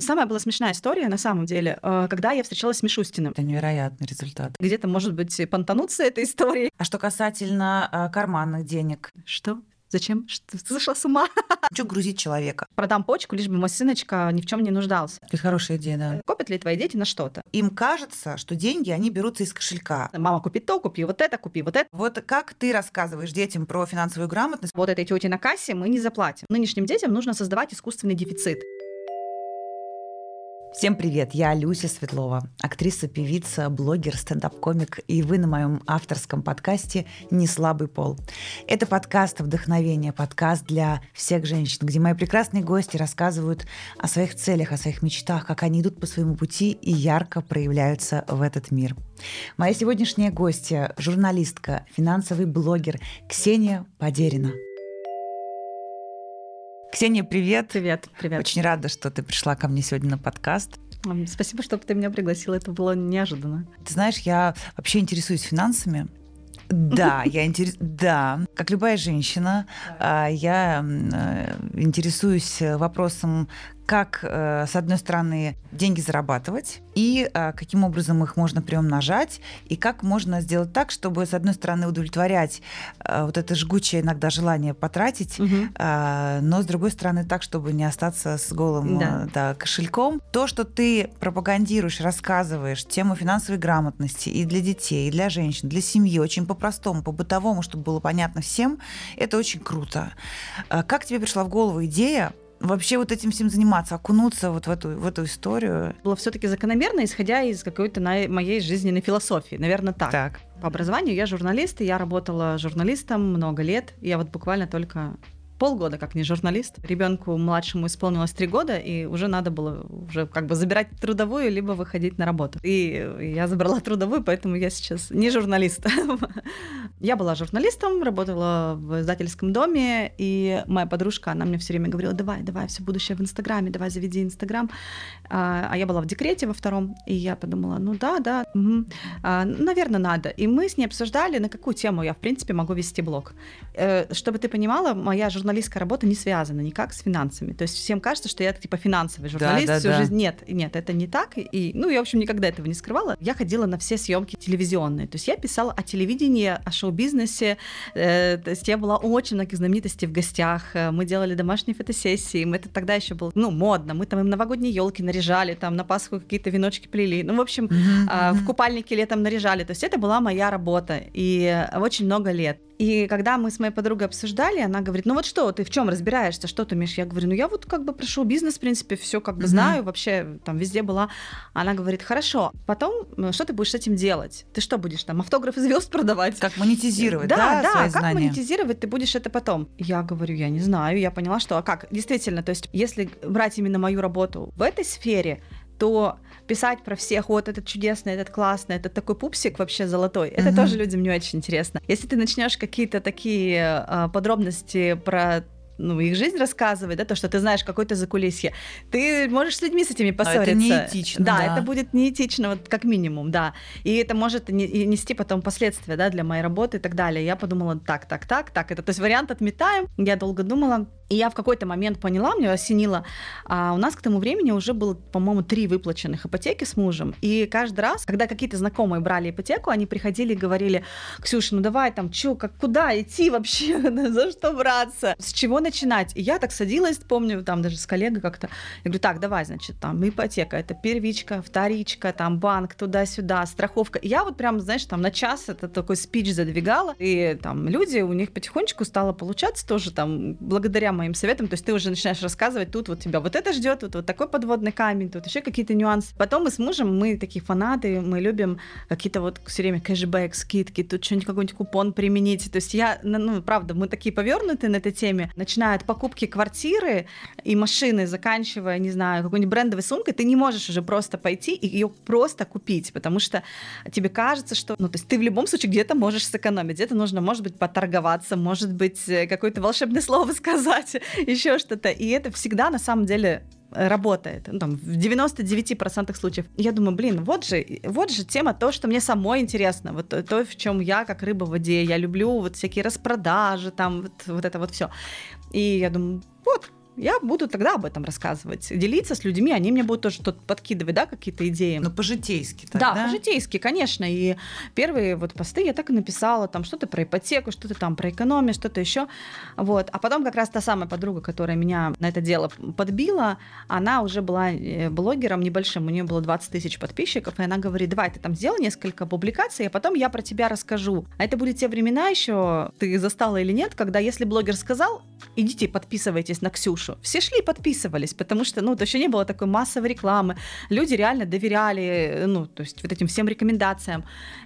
Самая была смешная история, на самом деле, э, когда я встречалась с Мишустиным. Это невероятный результат. Где-то, может быть, понтануться этой историей. А что касательно э, карманных денег? Что? Зачем? Что, ты сошла с ума? Что грузить человека? Продам почку, лишь бы мой сыночка ни в чем не нуждался. Это хорошая идея, да. Копят ли твои дети на что-то? Им кажется, что деньги, они берутся из кошелька. Мама, купи то, купи вот это, купи вот это. Вот как ты рассказываешь детям про финансовую грамотность? Вот этой тете на кассе мы не заплатим. Нынешним детям нужно создавать искусственный дефицит. Всем привет, я Люся Светлова, актриса, певица, блогер, стендап-комик, и вы на моем авторском подкасте «Не слабый пол». Это подкаст вдохновения, подкаст для всех женщин, где мои прекрасные гости рассказывают о своих целях, о своих мечтах, как они идут по своему пути и ярко проявляются в этот мир. Моя сегодняшняя гостья – журналистка, финансовый блогер Ксения Подерина. Ксения, привет. Привет, привет. Очень рада, что ты пришла ко мне сегодня на подкаст. Спасибо, что ты меня пригласила. Это было неожиданно. Ты знаешь, я вообще интересуюсь финансами. Да, я интерес... да, как любая женщина, а, я э, интересуюсь вопросом, как, э, с одной стороны, деньги зарабатывать, и э, каким образом их можно приумножать, и как можно сделать так, чтобы, с одной стороны, удовлетворять э, вот это жгучее иногда желание потратить, угу. но, с другой стороны, так, чтобы не остаться с голым да. Да, кошельком. То, что ты пропагандируешь, рассказываешь тему финансовой грамотности и для детей, и для женщин, для семьи, очень по-простому, по-бытовому, чтобы было понятно всем, это очень круто. Как тебе пришла в голову идея вообще вот этим всем заниматься, окунуться вот в эту, в эту историю? Было все-таки закономерно, исходя из какой-то моей жизненной философии, наверное, так. Так. По образованию я журналист, и я работала журналистом много лет. Я вот буквально только полгода как не журналист. Ребенку младшему исполнилось три года, и уже надо было уже как бы забирать трудовую, либо выходить на работу. И я забрала трудовую, поэтому я сейчас не журналист. Я была журналистом, работала в издательском доме, и моя подружка, она мне все время говорила, давай, давай, все будущее в Инстаграме, давай заведи Инстаграм. А, а я была в декрете во втором, и я подумала, ну да, да, угу. наверное, надо. И мы с ней обсуждали, на какую тему я, в принципе, могу вести блог. Э, чтобы ты понимала, моя журналистская работа не связана никак с финансами. То есть всем кажется, что я типа финансовый журналист да, да, всю да. жизнь. Нет, нет, это не так. И, ну, я, в общем, никогда этого не скрывала. Я ходила на все съемки телевизионные. То есть я писала о телевидении, о шоу-бизнесе. Э, то есть я была у очень многих знаменитостей в гостях. Э, мы делали домашние фотосессии. Мы это тогда еще было, ну, модно. Мы там им новогодние елки наряжали там на Пасху какие-то веночки плели. Ну, в общем, mm-hmm. в купальнике летом наряжали. То есть это была моя работа. И очень много лет. И когда мы с моей подругой обсуждали, она говорит, ну вот что, ты в чем разбираешься, что ты умеешь? Я говорю, ну я вот как бы прошел бизнес, в принципе, все как бы mm-hmm. знаю, вообще там везде была. Она говорит, хорошо, потом э, что ты будешь с этим делать? Ты что будешь там автографы звезд продавать? Как монетизировать, да? Да, да, как знания? монетизировать ты будешь это потом? Я говорю, я не знаю, я поняла, что, а как? Действительно, то есть если брать именно мою работу в этой сфере, то писать про всех, вот этот чудесный, этот классный, этот такой пупсик вообще золотой, это mm-hmm. тоже людям не очень интересно. Если ты начнешь какие-то такие э, подробности про ну, их жизнь рассказывать, да, то, что ты знаешь какое-то закулисье, ты можешь с людьми с этими поссориться. Но это неэтично. Да, да, это будет неэтично, вот как минимум, да. И это может нести потом последствия, да, для моей работы и так далее. Я подумала, так, так, так, так, это, то есть вариант отметаем. Я долго думала, и я в какой-то момент поняла, мне осенило, а у нас к тому времени уже было, по-моему, три выплаченных ипотеки с мужем. И каждый раз, когда какие-то знакомые брали ипотеку, они приходили и говорили, Ксюша, ну давай там, чё, как, куда идти вообще, за что браться, с чего начинать? И я так садилась, помню, там даже с коллегой как-то, я говорю, так, давай, значит, там ипотека, это первичка, вторичка, там банк, туда-сюда, страховка. И я вот прям, знаешь, там на час это такой спич задвигала, и там люди, у них потихонечку стало получаться тоже там благодаря моим советам, то есть ты уже начинаешь рассказывать, тут вот тебя вот это ждет, вот, вот такой подводный камень, тут еще какие-то нюансы. Потом мы с мужем, мы такие фанаты, мы любим какие-то вот все время кэшбэк, скидки, тут что-нибудь какой-нибудь купон применить. То есть я, ну, ну, правда, мы такие повернуты на этой теме, начиная от покупки квартиры и машины, заканчивая, не знаю, какой-нибудь брендовой сумкой, ты не можешь уже просто пойти и ее просто купить, потому что тебе кажется, что, ну, то есть ты в любом случае где-то можешь сэкономить, где-то нужно, может быть, поторговаться, может быть, э, какое-то волшебное слово сказать, делать еще что-то. И это всегда на самом деле работает, ну, там, в 99% случаев. Я думаю, блин, вот же, вот же тема, то, что мне самой интересно, вот то, в чем я как рыба в воде, я люблю вот всякие распродажи, там, вот, вот это вот все. И я думаю, вот, я буду тогда об этом рассказывать, делиться с людьми, они мне будут тоже что-то подкидывать, да, какие-то идеи. Ну, по-житейски тогда. Да, по-житейски, конечно. И первые вот посты я так и написала, там что-то про ипотеку, что-то там про экономию, что-то еще. Вот. А потом как раз та самая подруга, которая меня на это дело подбила, она уже была э, блогером небольшим, у нее было 20 тысяч подписчиков, и она говорит, давай ты там сделай несколько публикаций, а потом я про тебя расскажу. А это были те времена еще, ты застала или нет, когда если блогер сказал, идите подписывайтесь на Ксюшу, все шли и подписывались, потому что, ну, то еще не было такой массовой рекламы, люди реально доверяли, ну, то есть вот этим всем рекомендациям.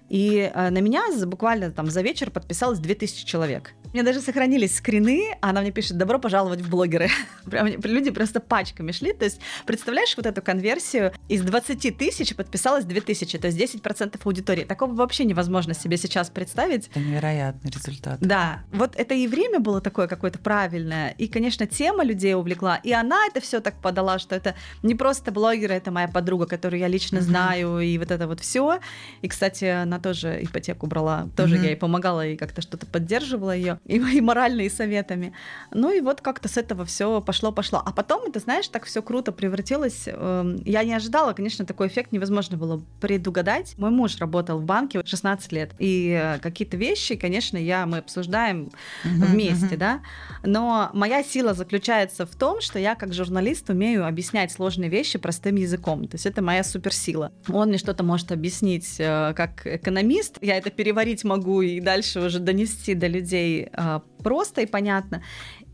И э, на меня буквально там за вечер подписалось 2000 человек. У меня даже сохранились скрины, а она мне пишет «добро пожаловать в блогеры». Прям люди просто пачками шли. То есть представляешь вот эту конверсию? Из 20 тысяч подписалось 2000, то есть 10% аудитории. Такого вообще невозможно себе сейчас представить. Это невероятный результат. Да. Вот это и время было такое какое-то правильное, и, конечно, тема людей увлекла, и она это все так подала, что это не просто блогеры, это моя подруга, которую я лично знаю, и вот это вот все. И, кстати, она тоже ипотеку брала, тоже я ей помогала и как-то что-то поддерживала ее и, и морально, и советами. Ну и вот как-то с этого все пошло-пошло. А потом, ты знаешь, так все круто превратилось. Э, я не ожидала, конечно, такой эффект невозможно было предугадать. Мой муж работал в банке 16 лет, и э, какие-то вещи, конечно, я мы обсуждаем uh-huh, вместе, да. Но моя сила заключается в том, что я как журналист умею объяснять сложные вещи простым языком. То есть это моя суперсила. Он мне что-то может объяснить э, как экономист, я это переварить могу и дальше уже донести до людей э, просто и понятно.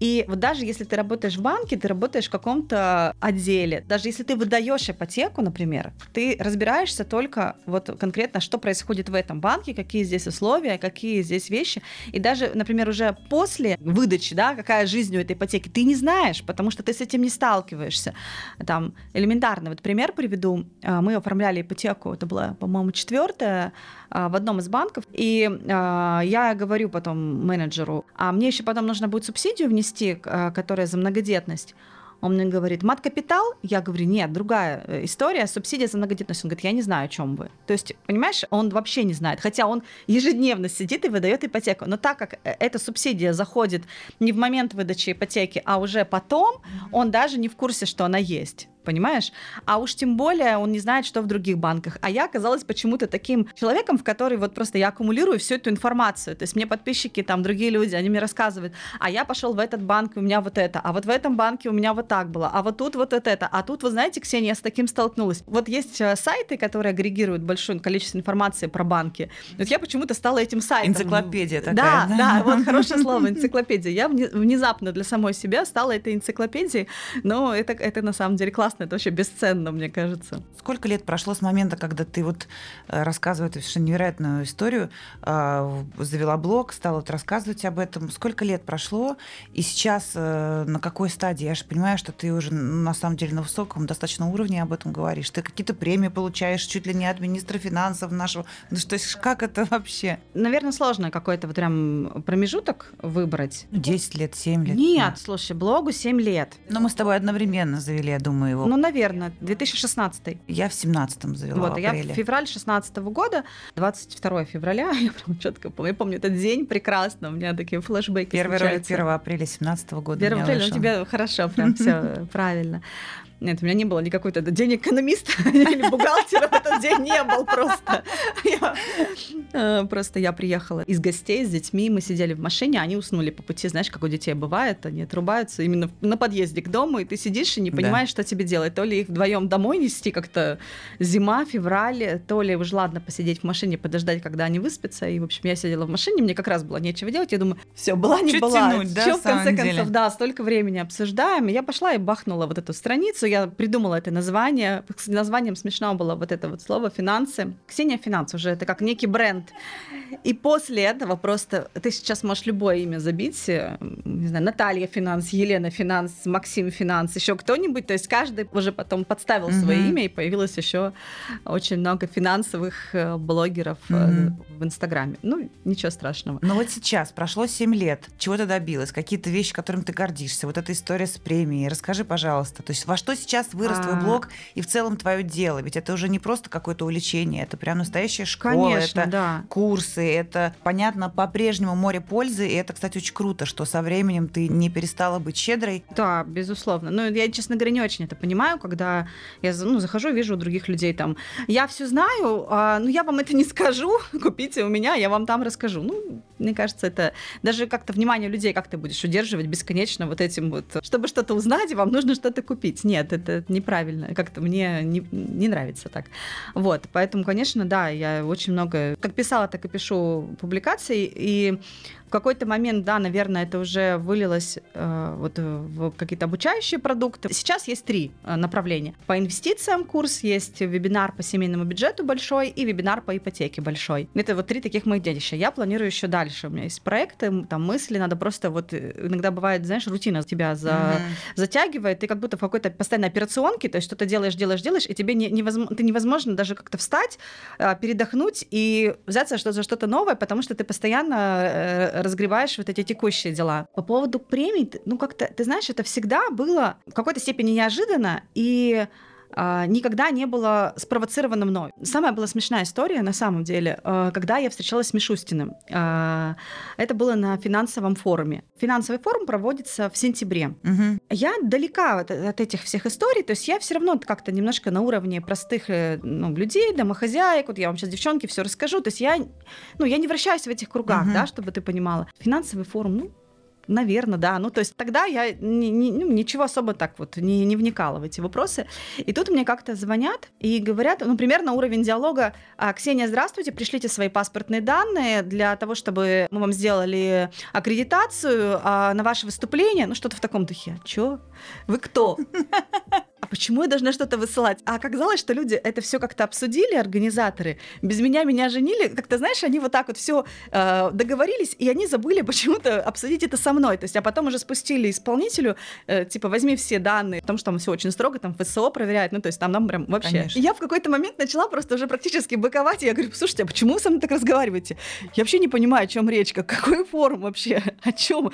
И вот даже если ты работаешь в банке, ты работаешь в каком-то отделе, даже если ты выдаешь ипотеку, например, ты разбираешься только вот конкретно, что происходит в этом банке, какие здесь условия, какие здесь вещи. И даже, например, уже после выдачи, да, какая жизнь у этой ипотеки, ты не знаешь, потому что ты с этим не сталкиваешься. Там элементарно, вот пример приведу. А, мы оформляли ипотеку, это была, по-моему, четвертая а, в одном из банков, и а, я говорю потом менеджеру, а мне еще потом нужно будет субсидию внести, а, которая за многодетность. Он мне говорит, мат-капитал? Я говорю, нет, другая э, история, субсидия за многодетность. Он говорит, я не знаю, о чем вы. То есть, понимаешь, он вообще не знает. Хотя он ежедневно сидит и выдает ипотеку. Но так как э, эта субсидия заходит не в момент выдачи ипотеки, а уже потом, он даже не в курсе, что она есть понимаешь? А уж тем более он не знает, что в других банках. А я оказалась почему-то таким человеком, в который вот просто я аккумулирую всю эту информацию. То есть мне подписчики, там, другие люди, они мне рассказывают, а я пошел в этот банк, и у меня вот это, а вот в этом банке у меня вот так было, а вот тут вот это, а тут, вы знаете, Ксения, я с таким столкнулась. Вот есть э, сайты, которые агрегируют большое количество информации про банки. Вот я почему-то стала этим сайтом. Энциклопедия такая. Да, да, да вот хорошее слово, энциклопедия. Я внезапно для самой себя стала этой энциклопедией, но это, это на самом деле классно классно, это вообще бесценно, мне кажется. Сколько лет прошло с момента, когда ты вот э, рассказывая эту совершенно невероятную историю, а, завела блог, стала вот рассказывать об этом. Сколько лет прошло, и сейчас э, на какой стадии? Я же понимаю, что ты уже на самом деле на высоком достаточно уровне об этом говоришь. Ты какие-то премии получаешь чуть ли не от министра финансов нашего. Ну, что как это вообще? Наверное, сложно какой-то вот прям промежуток выбрать. 10 лет, 7 лет. Нет, да. слушай, блогу 7 лет. Но мы с тобой одновременно завели, я думаю, его его? Ну, наверное, 2016. Я в 17-м завела Вот, в я в февраль 16 -го года, 22 февраля, я прям четко помню, я помню этот день прекрасно, у меня такие флешбеки Первый ролик 1 апреля 17 -го года 1 апреля, у тебя хорошо, прям все правильно. Нет, у меня не было никакой то день экономиста или бухгалтера в этот день не был просто. Э, просто я приехала из гостей с детьми, мы сидели в машине, они уснули по пути, знаешь, как у детей бывает, они отрубаются именно на подъезде к дому, и ты сидишь и не понимаешь, что тебе делать. То ли их вдвоем домой нести как-то зима, февраль, то ли уж ладно посидеть в машине, подождать, когда они выспятся. И, в общем, я сидела в машине, мне как раз было нечего делать. Я думаю, все, была не была. Тянуть, да, в конце концов, да, столько времени обсуждаем. И я пошла и бахнула вот эту страницу, я придумала это название. С названием смешно было вот это вот слово «финансы». Ксения Финанс уже это как некий бренд. И после этого просто ты сейчас можешь любое имя забить, э, не знаю, Наталья Финанс, Елена Финанс, Максим Финанс, еще кто-нибудь. То есть каждый уже потом подставил mm-hmm. свое имя, и появилось еще очень много финансовых э, блогеров mm-hmm. в Инстаграме. Ну, ничего страшного. Но вот сейчас прошло 7 лет. Чего ты добилась? Какие-то вещи, которым ты гордишься? Вот эта история с премией. Расскажи, пожалуйста. То есть во что сейчас вырос твой А. блог и в целом твое дело? Ведь это уже не просто какое-то увлечение, это прям настоящая школа, Конечно, это да. курсы, это, понятно, по-прежнему море пользы, и это, кстати, очень круто, что со временем ты не перестала быть щедрой. Да, безусловно. Ну, я, честно говоря, не очень это понимаю, когда я ну, захожу, вижу у других людей там, я все знаю, а, но я вам это не скажу, купите у меня, я вам там расскажу. Ну, мне кажется, это даже как-то внимание людей, как ты будешь удерживать бесконечно вот этим вот, чтобы что-то узнать, вам нужно что-то купить. Нет, это неправильно, как-то мне не, не нравится так. Вот, поэтому, конечно, да, я очень много, как писала, так и пишу публикаций, и в какой-то момент, да, наверное, это уже вылилось э, вот э, в какие-то обучающие продукты. Сейчас есть три э, направления. По инвестициям курс, есть вебинар по семейному бюджету большой и вебинар по ипотеке большой. Это вот три таких моих детища. Я планирую еще дальше. У меня есть проекты, там мысли, надо просто вот э, иногда бывает, знаешь, рутина тебя за, Мгм. затягивает, ты как будто в какой-то постоянной операционке, то есть что-то делаешь, делаешь, делаешь, и тебе не, невозможно, ты невозможно даже как-то встать, а, передохнуть и взяться за что-то новое, потому что ты постоянно э, разгребаешь вот эти текущие дела. По поводу премий, ну как-то, ты знаешь, это всегда было в какой-то степени неожиданно, и никогда не было спровоцировано мной. Самая была смешная история, на самом деле, э, когда я встречалась с Мишустиным. А, Это было на финансовом форуме. Финансовый форум проводится в сентябре. Мгм. Я далека от, от этих всех историй, то есть я все равно как-то немножко на уровне простых э, ну, людей, домохозяек, вот я вам сейчас, девчонки, все расскажу, то есть я, ну, я не вращаюсь в этих кругах, Мгм. да, чтобы ты понимала. Финансовый форум, ну, Наверное, да. Ну, то есть тогда я ни- ни- ну, ничего особо так вот не, не вникала в эти вопросы. И тут мне как-то звонят и говорят, ну, примерно уровень диалога. «А, Ксения, здравствуйте, пришлите свои паспортные данные для того, чтобы мы вам сделали аккредитацию а, на ваше выступление. Ну, что-то в таком духе. Чё? Вы кто? Почему я должна что-то высылать? А оказалось, что люди это все как-то обсудили, организаторы. Без меня меня женили. Как-то, знаешь, они вот так вот все договорились, и они забыли почему-то обсудить это со мной. То есть, а потом уже спустили исполнителю, э, типа, возьми все данные, потому что там все очень строго, там ФСО проверяют, ну, то есть там нам прям вообще. Конечно. И я в какой-то момент начала просто уже практически быковать, и я говорю, слушайте, а почему вы со мной так разговариваете? Я вообще не понимаю, о чем речь, как- какой форум вообще, о чем?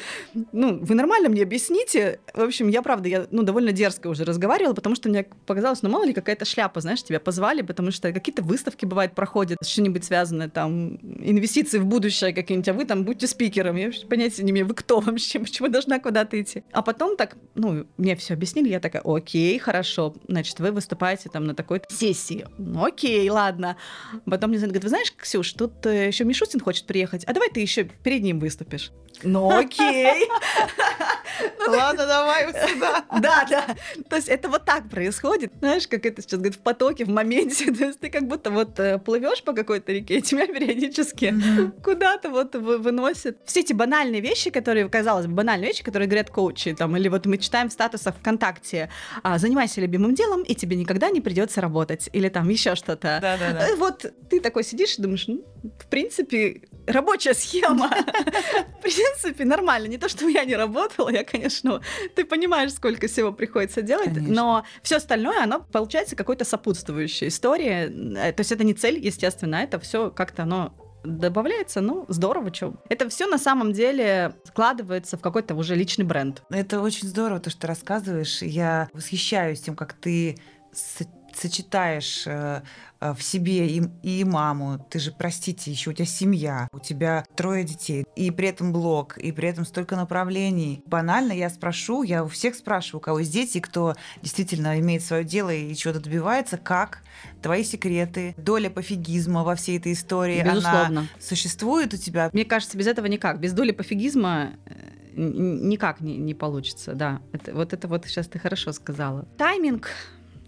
Ну, вы нормально мне объясните? В общем, я правда, я ну, довольно дерзко уже разговаривала, потому что мне показалось, ну, мало ли какая-то шляпа, знаешь, тебя позвали, потому что какие-то выставки, бывает, проходят, что-нибудь связанное, там, инвестиции в будущее какие-нибудь, а вы там будьте спикером. Я вообще понятия не имею, вы кто вообще, почему должна куда-то идти? А потом так, ну, мне все объяснили, я такая, окей, хорошо, значит, вы выступаете там на такой-то сессии. Ну, окей, ладно. Потом мне говорит, вы знаешь, Ксюш, тут еще Мишустин хочет приехать, а давай ты еще перед ним выступишь. Ну, окей. Ладно, давай сюда. Да, да. То есть это вот так происходит, знаешь, как это сейчас говорит, в потоке, в моменте. То есть ты как будто вот плывешь по какой-то реке, и тебя периодически куда-то вот вы- выносит. Все эти банальные вещи, которые, казалось бы, банальные вещи, которые говорят коучи, там, или вот мы читаем в статусах ВКонтакте, а, занимайся любимым делом, и тебе никогда не придется работать, или там еще что-то. Да-да-да. Э, Вот ты такой сидишь и думаешь, ну, в принципе, рабочая схема. В принципе, нормально. Не то, что я не работала, я, конечно, ты понимаешь, сколько всего приходится делать, Конечно. но все остальное, оно получается какой-то сопутствующей история. Э, То есть это не цель, естественно, это все как-то оно добавляется, ну, здорово, что. Это все на самом деле складывается в какой-то уже личный бренд. Это очень здорово, то, что ты рассказываешь. Я восхищаюсь тем, как ты со- сочетаешь э, э, в себе и, и маму. Ты же, простите, еще у тебя семья, у тебя трое детей, и при этом блог, и при этом столько направлений. Банально я спрошу, я у всех спрашиваю, у кого есть дети, кто действительно имеет свое дело и чего-то добивается, как твои секреты, доля пофигизма во всей этой истории, она Безусловно. существует у тебя? Мне кажется, без этого никак. Без доли пофигизма э, никак не, не получится, да. Это, вот это вот сейчас ты хорошо сказала. Тайминг,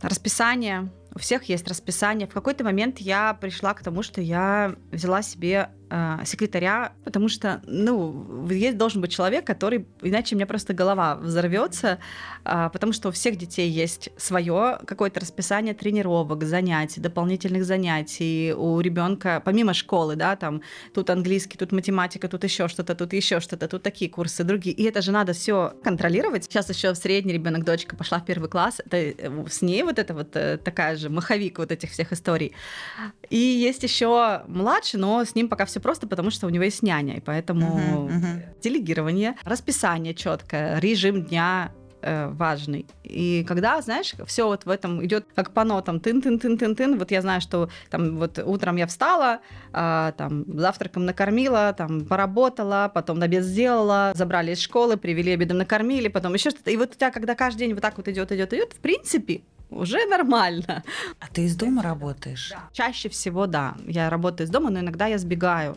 расписание. У всех есть расписание. В какой-то момент я пришла к тому, что я взяла себе э, секретаря, потому что, ну, есть должен быть человек, который, иначе у меня просто голова взорвется, а, потому что у всех детей есть свое какое-то расписание тренировок, занятий, дополнительных занятий. У ребенка, помимо школы, да, там тут английский, тут математика, тут еще что-то, тут еще что-то, тут такие курсы, другие. И это же надо все контролировать. Сейчас еще в средний ребенок, дочка пошла в первый класс, это э, с ней вот это вот э, такая же маховик вот этих всех историй. И есть еще младший, но с ним пока все просто, потому что у него есть няня, и поэтому Мгм, мгм. делегирование, расписание четкое, режим дня э, важный. И когда, знаешь, все вот в этом идет как по нотам, тын-тын-тын-тын-тын, вот я знаю, что там вот утром я встала, э, там завтраком накормила, там поработала, потом обед сделала, забрали из школы, привели обедом накормили, потом еще что-то. И вот у тебя, когда каждый день вот так вот идет, идет, идет, в принципе, уже нормально. А ты из дома работаешь? Чаще всего, да. Я работаю из дома, но иногда я сбегаю.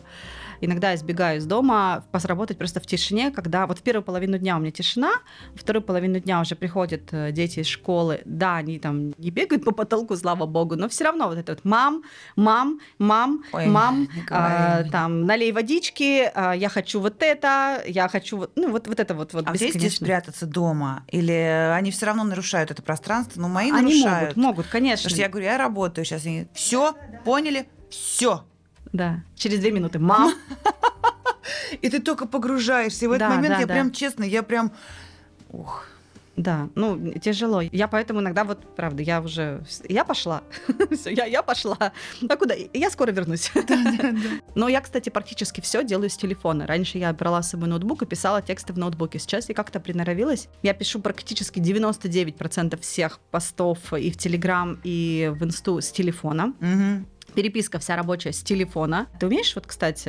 Иногда я сбегаю из дома поработать просто в тишине, когда вот в первую половину дня у меня тишина, во вторую половину дня уже приходят э, дети из школы. Да, они там не бегают по потолку, слава богу, но все равно вот это вот мам, мам, мам, Ой, мам, а, там налей водички, а, я хочу вот это, я хочу вот, ну вот вот это вот вот. А здесь здесь спрятаться дома или они все равно нарушают это пространство? Ну мои они нарушают. могут, могут, конечно. Потому что я говорю, я работаю сейчас, все поняли, все да. Через две минуты. Мам. И ты только погружаешься. И в этот да, момент да, я да. прям, честно, я прям... Ух. Да, ну, тяжело. Я поэтому иногда вот, правда, я уже... Я пошла. все, я, я пошла. А куда? Я скоро вернусь. Но я, кстати, практически все делаю с телефона. Раньше я брала с собой ноутбук и писала тексты в ноутбуке. Сейчас я как-то приноровилась. Я пишу практически 99% всех постов и в Телеграм, и в Инсту с телефона. Переписка вся рабочая с телефона. Ты умеешь, вот, кстати,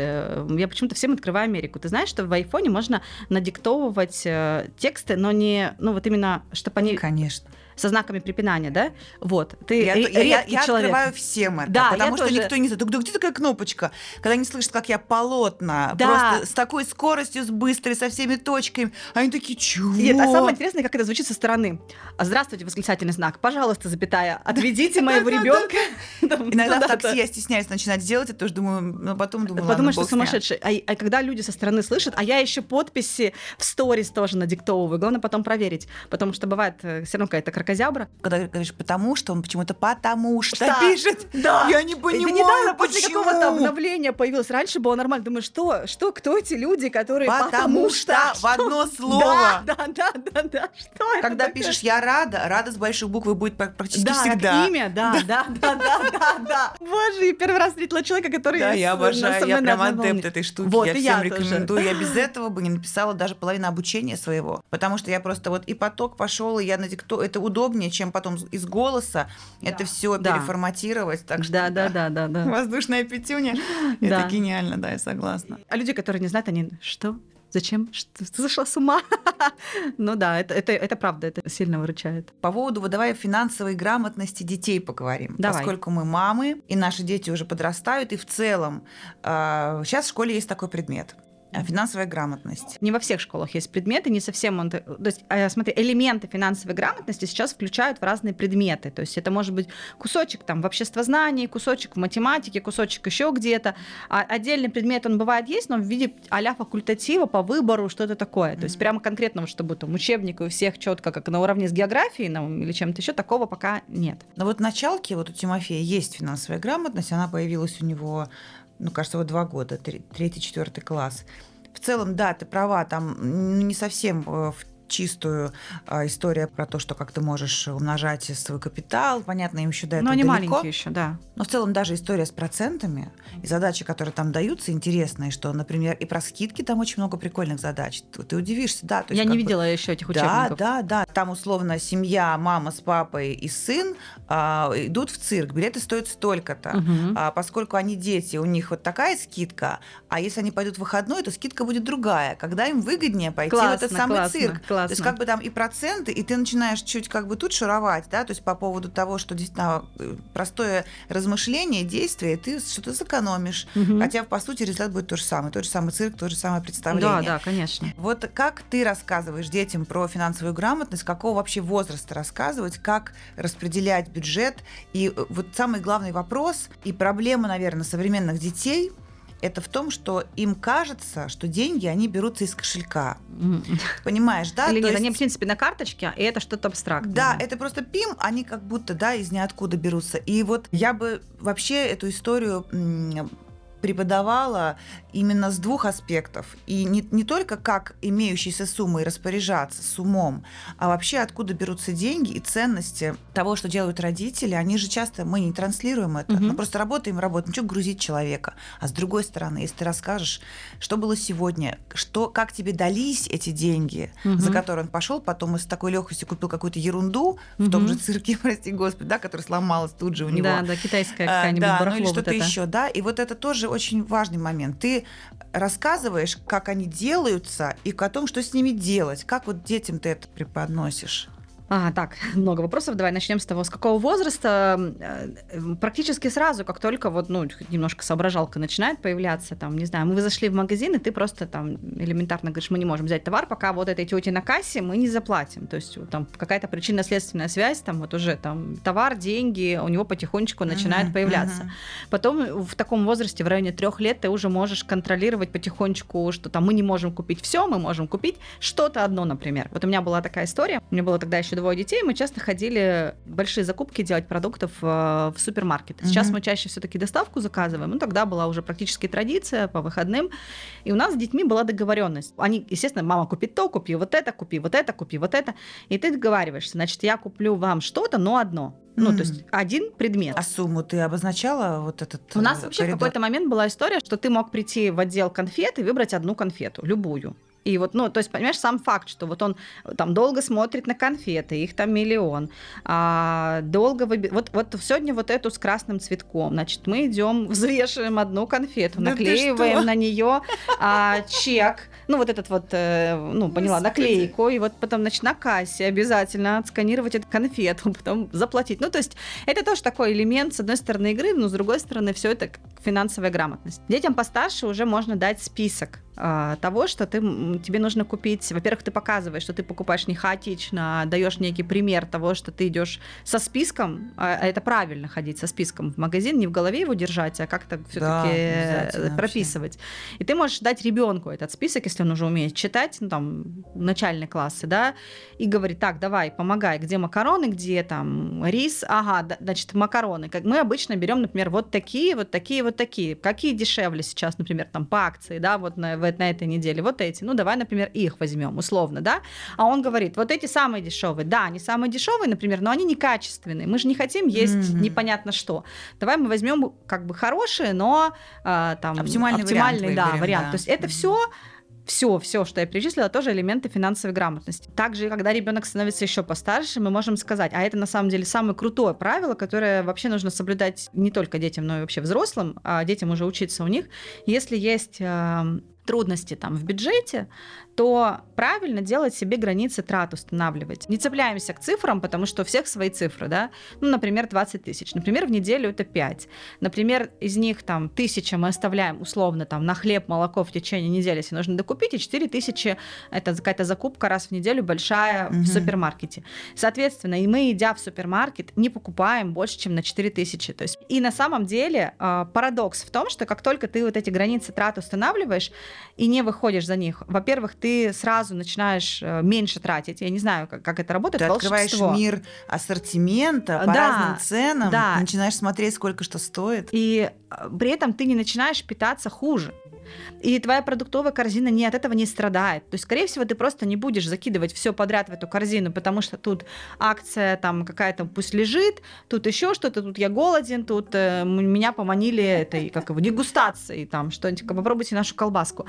я почему-то всем открываю Америку. Ты знаешь, что в айфоне можно надиктовывать э, тексты, но не, ну вот именно, чтобы они... Конечно со знаками препинания, да? Вот. Ты я, редкий я, я человек. открываю всем это, да, потому что тоже... никто не знает. Да где такая кнопочка? Когда они слышат, как я полотна, да. просто с такой скоростью, с быстрой, со всеми точками, они такие, чего? Нет, а самое интересное, как это звучит со стороны. Здравствуйте, восклицательный знак. Пожалуйста, запятая, отведите моего ребенка. Иногда в такси я стесняюсь начинать делать это, тоже думаю, но потом думаю, Подумаешь, что сумасшедший. А, а когда люди со стороны слышат, а я еще подписи в сторис тоже надиктовываю, главное потом проверить, потому что бывает э, все равно какая-то кракозябра. Когда говоришь потому что, он почему-то потому что да, пишет. Да. Я не понимаю, Это недавно почему. после какого-то обновления появилось. Раньше было нормально. Думаю, что, что, кто эти люди, которые потому, потому что, что в одно слово. Да, да, да, да, да. Что Когда это пишешь «я рада», «рада» с большой буквы будет практически да, всегда. имя, да, да, да, да, да, да. Боже, я первый раз встретила человека, который... Да, я обожаю, я прям адепт этой штуки. Вот, я всем рекомендую. Я без этого бы не написала даже половину обучения своего. Потому что я просто вот и поток пошел, и я на дикту... Это удобнее, чем потом из голоса да. это все да. переформатировать. Так что, да, да, да, да, да. Воздушная пятюня. Это гениально, да, я согласна. А люди, которые не знают, они что? Зачем? Что, ты зашла с ума? ну да, это, это, это правда, это сильно выручает. По поводу, вот давай финансовой грамотности детей поговорим. Давай. Поскольку мы мамы, и наши дети уже подрастают, и в целом э, сейчас в школе есть такой предмет финансовая грамотность. Не во всех школах есть предметы, не совсем он... То есть, а, смотри, элементы финансовой грамотности сейчас включают в разные предметы. То есть это может быть кусочек там в обществознании, кусочек в математике, кусочек еще где-то. А отдельный предмет он бывает есть, но в виде а факультатива по выбору, что-то такое. То есть прямо конкретного, чтобы там учебник у всех четко, как на уровне с географией ну, или чем-то еще, такого пока нет. Но вот в началке вот у Тимофея есть финансовая грамотность, она появилась у него ну, кажется, вот два года, третий, четвертый класс. В целом, да, ты права, там не совсем э, в чистую а, история про то, что как ты можешь умножать свой капитал. Понятно, им еще до этого Но они далеко. маленькие еще, да. Но в целом даже история с процентами и задачи, которые там даются, интересные, что, например, и про скидки там очень много прикольных задач. Ты удивишься, да. Я не видела бы... еще этих учебников. Да, да, да. Там условно семья, мама с папой и сын а, идут в цирк. Билеты стоят столько-то. Угу. А, поскольку они дети, у них вот такая скидка, а если они пойдут в выходной, то скидка будет другая. Когда им выгоднее пойти классно, в этот самый классно, цирк. Классно. То есть как бы там и проценты, и ты начинаешь чуть как бы тут шуровать, да, то есть по поводу того, что действительно э, простое размышление, действие, ты что-то сэкономишь. Угу. Хотя, по сути, результат будет тот же самый. Тот же самый цирк, то же самое представление. Да, да, конечно. Вот как ты рассказываешь детям про финансовую грамотность, какого вообще возраста рассказывать, как распределять бюджет? И э, вот самый главный вопрос и проблема, наверное, современных детей – это в том, что им кажется, что деньги, они берутся из кошелька. Понимаешь, да? Или То нет, есть... они, в принципе, на карточке, и это что-то абстрактное. Да, это просто пим, они как будто, да, из ниоткуда берутся. И вот я бы вообще эту историю преподавала именно с двух аспектов. И не, не только как имеющейся суммой распоряжаться с умом, а вообще откуда берутся деньги и ценности того, что делают родители. Они же часто, мы не транслируем это, угу. мы просто работаем, работаем, ничего грузить человека. А с другой стороны, если ты расскажешь, что было сегодня, что, как тебе дались эти деньги, угу. за которые он пошел, потом с такой легкостью купил какую-то ерунду угу. в том же цирке, прости господи, да, которая сломалась тут же у него. Да, да, китайская а, какая-нибудь а, да, ну или что-то вот еще, да. И вот это тоже очень важный момент. Ты рассказываешь, как они делаются, и о том, что с ними делать. Как вот детям ты это преподносишь? А, так, много вопросов. Давай начнем с того, с какого возраста. Э, практически сразу, как только вот, ну, немножко соображалка начинает появляться, там, не знаю, мы зашли в магазин, и ты просто там элементарно говоришь, мы не можем взять товар, пока вот этой тете на кассе мы не заплатим. То есть там какая-то причинно-следственная связь, там вот уже там товар, деньги, у него потихонечку начинает uh-huh, появляться. Uh-huh. Потом в таком возрасте, в районе трех лет, ты уже можешь контролировать потихонечку, что там мы не можем купить все, мы можем купить что-то одно, например. Вот у меня была такая история, у меня было тогда еще двое детей, мы часто ходили большие закупки делать продуктов э, в супермаркет. Сейчас mm-hmm. мы чаще все-таки доставку заказываем. Ну, тогда была уже практически традиция по выходным. И у нас с детьми была договоренность. Они, естественно, мама купит то, купи вот это, купи вот это, купи вот это. И ты договариваешься. Значит, я куплю вам что-то, но одно. Ну, mm. то есть один предмет. А сумму ты обозначала вот этот У нас э, вообще коридор? в какой-то момент была история, что ты мог прийти в отдел конфет и выбрать одну конфету, любую. И вот, ну, то есть, понимаешь, сам факт, что вот он там долго смотрит на конфеты, их там миллион, а, долго выби... вот, вот сегодня вот эту с красным цветком, значит, мы идем, взвешиваем одну конфету, да наклеиваем на нее а, чек, ну, вот этот вот, э, ну, поняла, наклейку, и вот потом, значит, на кассе обязательно отсканировать эту конфету, потом заплатить. Ну, то есть, это тоже такой элемент, с одной стороны, игры, но с другой стороны, все это финансовая грамотность. Детям постарше уже можно дать список того, что ты, тебе нужно купить. Во-первых, ты показываешь, что ты покупаешь не хаотично, а даешь некий пример того, что ты идешь со списком, а, а это правильно ходить со списком в магазин, не в голове его держать, а как-то все-таки да, прописывать. Вообще. И ты можешь дать ребенку этот список, если он уже умеет читать, ну там начальные классы, да, и говорить, так, давай, помогай, где макароны, где там рис, ага, значит макароны. Как мы обычно берем, например, вот такие, вот такие, вот такие. Какие дешевле сейчас, например, там по акции, да, вот на в, на этой неделе, вот эти, ну давай, например, их возьмем, условно, да, а он говорит, вот эти самые дешевые, да, они самые дешевые, например, но они некачественные, мы же не хотим есть mm-hmm. непонятно что, давай мы возьмем как бы хорошие, но э, там оптимальный, оптимальный вариант, да, выберем, вариант, да. то есть это mm-hmm. все все, все, что я перечислила, тоже элементы финансовой грамотности. Также, когда ребенок становится еще постарше, мы можем сказать, а это на самом деле самое крутое правило, которое вообще нужно соблюдать не только детям, но и вообще взрослым, а детям уже учиться у них. Если есть э, трудности там в бюджете, то правильно делать себе границы трат устанавливать. Не цепляемся к цифрам, потому что у всех свои цифры, да. Ну, например, 20 тысяч. Например, в неделю это 5. Например, из них там тысяча мы оставляем условно там на хлеб, молоко в течение недели, если нужно докупить, и 4 тысячи это какая-то закупка раз в неделю большая угу. в супермаркете. Соответственно, и мы, идя в супермаркет, не покупаем больше, чем на 4 тысячи. То есть, и на самом деле а, парадокс в том, что как только ты вот эти границы трат устанавливаешь и не выходишь за них, во-первых, ты сразу начинаешь э, меньше тратить. Я не знаю, как, как это работает. Ты открываешь мир ассортимента по да, разным ценам, да. начинаешь смотреть, сколько что стоит. И э, при этом ты не начинаешь питаться хуже и твоя продуктовая корзина не от этого не страдает. То есть, скорее всего, ты просто не будешь закидывать все подряд в эту корзину, потому что тут акция там какая-то пусть лежит, тут еще что-то, тут я голоден, тут э, меня поманили этой, как его, дегустацией, там что-нибудь, попробуйте нашу колбаску.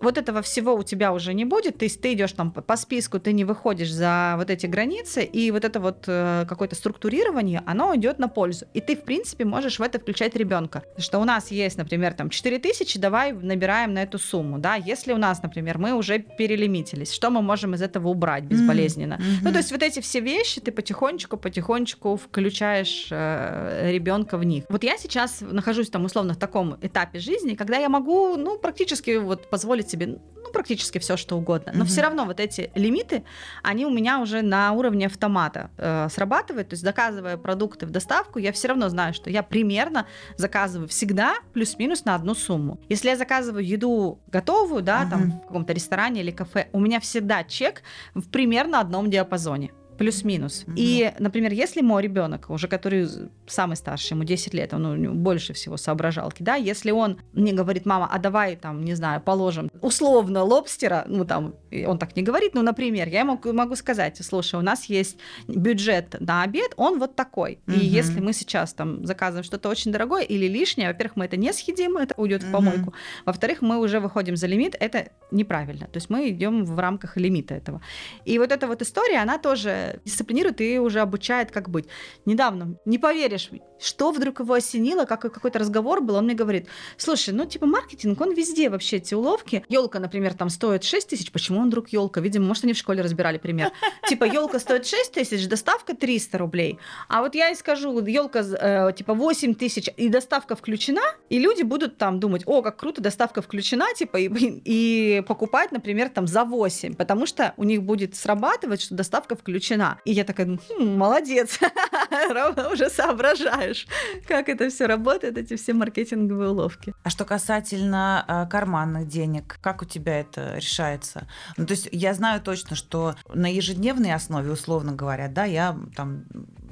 Вот этого всего у тебя уже не будет, то есть ты идешь там по списку, ты не выходишь за вот эти границы, и вот это вот э, какое-то структурирование, оно идет на пользу. И ты, в принципе, можешь в это включать ребенка. Что у нас есть, например, там 4000, давай набираем на эту сумму, да, если у нас, например, мы уже перелимитились, что мы можем из этого убрать безболезненно? Mm-hmm. Ну, то есть вот эти все вещи ты потихонечку, потихонечку включаешь э, ребенка в них. Вот я сейчас нахожусь там условно в таком этапе жизни, когда я могу, ну, практически вот позволить себе, ну, практически все, что угодно. Но mm-hmm. все равно вот эти лимиты, они у меня уже на уровне автомата э, срабатывают. То есть заказывая продукты в доставку, я все равно знаю, что я примерно заказываю всегда плюс-минус на одну сумму. Если я заказываю еду готовую, да, mm-hmm. там в каком-то ресторане или кафе, у меня всегда чек в примерно одном диапазоне. Плюс-минус. Угу. И, например, если мой ребенок, уже который самый старший, ему 10 лет, он у него больше всего соображалки, да, если он мне говорит, мама, а давай там, не знаю, положим условно лобстера, ну там, он так не говорит, ну, например, я ему могу сказать, слушай, у нас есть бюджет на обед, он вот такой. Угу. И если мы сейчас там заказываем что-то очень дорогое или лишнее, во-первых, мы это не съедим, это уйдет угу. в помойку. Во-вторых, мы уже выходим за лимит, это неправильно. То есть мы идем в рамках лимита этого. И вот эта вот история, она тоже дисциплинирует и уже обучает, как быть. Недавно, не поверишь, что вдруг его осенило, как какой-то разговор был, он мне говорит, слушай, ну типа маркетинг, он везде вообще эти уловки. Елка, например, там стоит 6 тысяч, почему он вдруг елка? Видимо, может, они в школе разбирали пример. Типа елка стоит 6 тысяч, доставка 300 рублей. А вот я и скажу, елка э, типа 8 тысяч, и доставка включена, и люди будут там думать, о, как круто, доставка включена, типа, и, и покупать, например, там за 8, потому что у них будет срабатывать, что доставка включена. И я такая, хм, молодец, уже соображаешь, как это все работает, эти все маркетинговые уловки. А что касательно э, карманных денег, как у тебя это решается? Ну, то есть я знаю точно, что на ежедневной основе, условно говоря, да, я там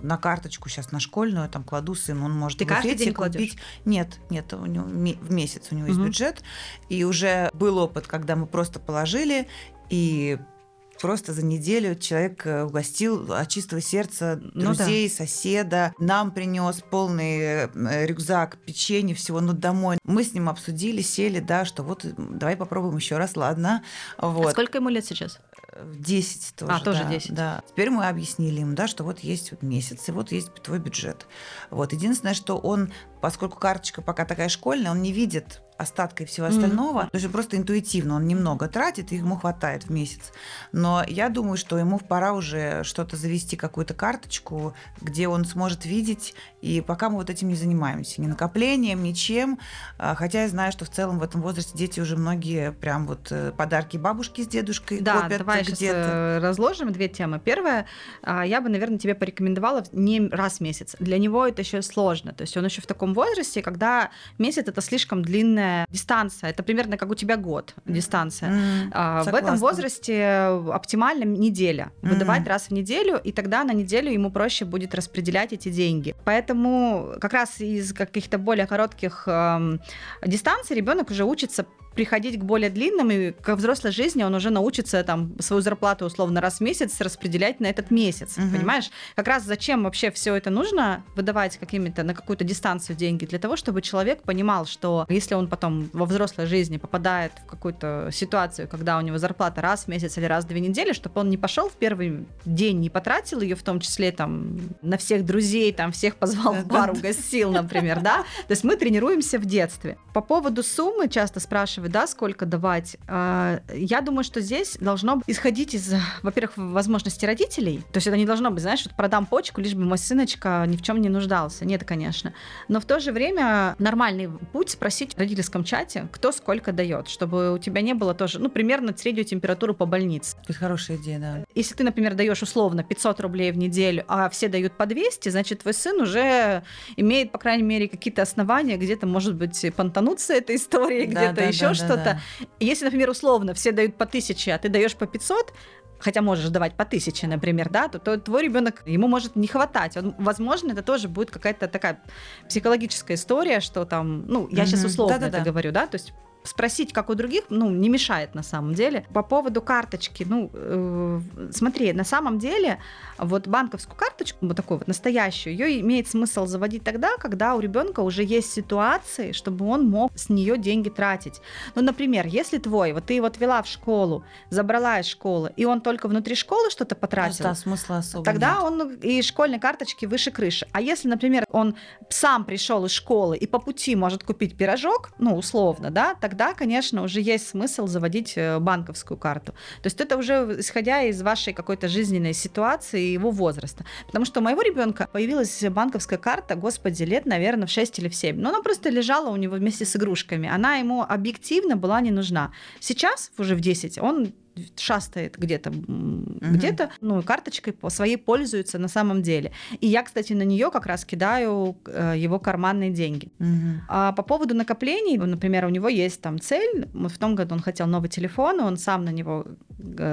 на карточку сейчас на школьную там кладу сыну, он может Ты каждый день купить. Кладешь? Нет, нет, у него в месяц у него угу. есть бюджет, и уже был опыт, когда мы просто положили и просто за неделю человек э, угостил от чистого сердца друзей, ну, да. соседа, нам принес полный э, рюкзак печенье, всего, ну, домой. Мы с ним обсудили, сели, да, что вот давай попробуем еще раз, ладно. Вот. А сколько ему лет сейчас? 10 тоже. А, тоже да, 10. Да. Теперь мы объяснили им, да, что вот есть вот месяц, и вот есть твой бюджет. Вот. Единственное, что он, поскольку карточка пока такая школьная, он не видит остатка и всего остального. Mm-hmm. То есть просто интуитивно он немного тратит, и ему хватает в месяц. Но я думаю, что ему пора уже что-то завести, какую-то карточку, где он сможет видеть. И пока мы вот этим не занимаемся. Ни накоплением, ничем. А, хотя я знаю, что в целом в этом возрасте дети уже многие прям вот э, подарки бабушки с дедушкой да, копят давай где-то. э, разложим две темы. Первая, а, я бы, наверное, тебе порекомендовала не раз в месяц. Для него это еще сложно. То есть он еще в таком возрасте, когда месяц это слишком длительная дистанция. Это примерно как у тебя год дистанция. Mm, а, в этом возрасте оптимально неделя. Выдавать mm. раз в неделю, и тогда на неделю ему проще будет распределять эти деньги. Поэтому как раз из каких-то более коротких э, дистанций ребенок уже учится приходить к более длинным, и к взрослой жизни он уже научится там свою зарплату условно раз в месяц распределять на этот месяц. Угу. Понимаешь? Как раз зачем вообще все это нужно выдавать какими-то на какую-то дистанцию деньги? Для того, чтобы человек понимал, что если он потом во взрослой жизни попадает в какую-то ситуацию, когда у него зарплата раз в месяц или раз в две недели, чтобы он не пошел в первый день, не потратил ее, в том числе там на всех друзей, там всех позвал в бар, угостил, например, да? То есть мы тренируемся в детстве. По поводу суммы часто спрашивают, спрашивают, да, сколько давать, а, я думаю, что здесь должно исходить из, во-первых, возможности родителей. То есть это не должно быть, знаешь, вот продам почку, лишь бы мой сыночка ни в чем не нуждался. Нет, конечно. Но в то же время нормальный путь спросить в родительском чате, кто сколько дает, чтобы у тебя не было тоже, ну, примерно среднюю температуру по больнице. Это хорошая идея, да. Если ты, например, даешь условно 500 рублей в неделю, а все дают по 200, значит, твой сын уже имеет, по крайней мере, какие-то основания, где-то, может быть, понтануться этой историей, да, где-то да, еще да, что-то. Если, например, условно все дают по тысяче, а ты даешь по 500, хотя можешь давать по тысяче, например, да, то, то твой ребенок, ему может не хватать. Он, возможно, это тоже будет какая-то такая психологическая история, что там, ну, я mm-hmm. сейчас условно Да-да-да. это говорю, да, то есть спросить, как у других, ну, не мешает на самом деле. По поводу карточки, ну, э, смотри, на самом деле, вот банковскую карточку, вот такую вот настоящую, ее имеет смысл заводить тогда, когда у ребенка уже есть ситуации, чтобы он мог с нее деньги тратить. Ну, например, если твой, вот ты его отвела в школу, забрала из школы, и он только внутри школы что-то потратил, да, смысла особо тогда нет. он и школьной карточки выше крыши. А если, например, он сам пришел из школы и по пути может купить пирожок, ну, условно, да, тогда тогда, конечно, уже есть смысл заводить э, банковскую карту. То есть это уже исходя из вашей какой-то жизненной ситуации и его возраста. Потому что у моего ребенка появилась банковская карта, господи, лет, наверное, в 6 или в 7. Но она просто лежала у него вместе с игрушками. Она ему объективно была не нужна. Сейчас, уже в 10, он шастает где-то, угу. где-то, ну, карточкой по своей пользуется на самом деле. И я, кстати, на нее как раз кидаю э, его карманные деньги. Угу. А по поводу накоплений, например, у него есть там цель, в том году он хотел новый телефон, он сам на него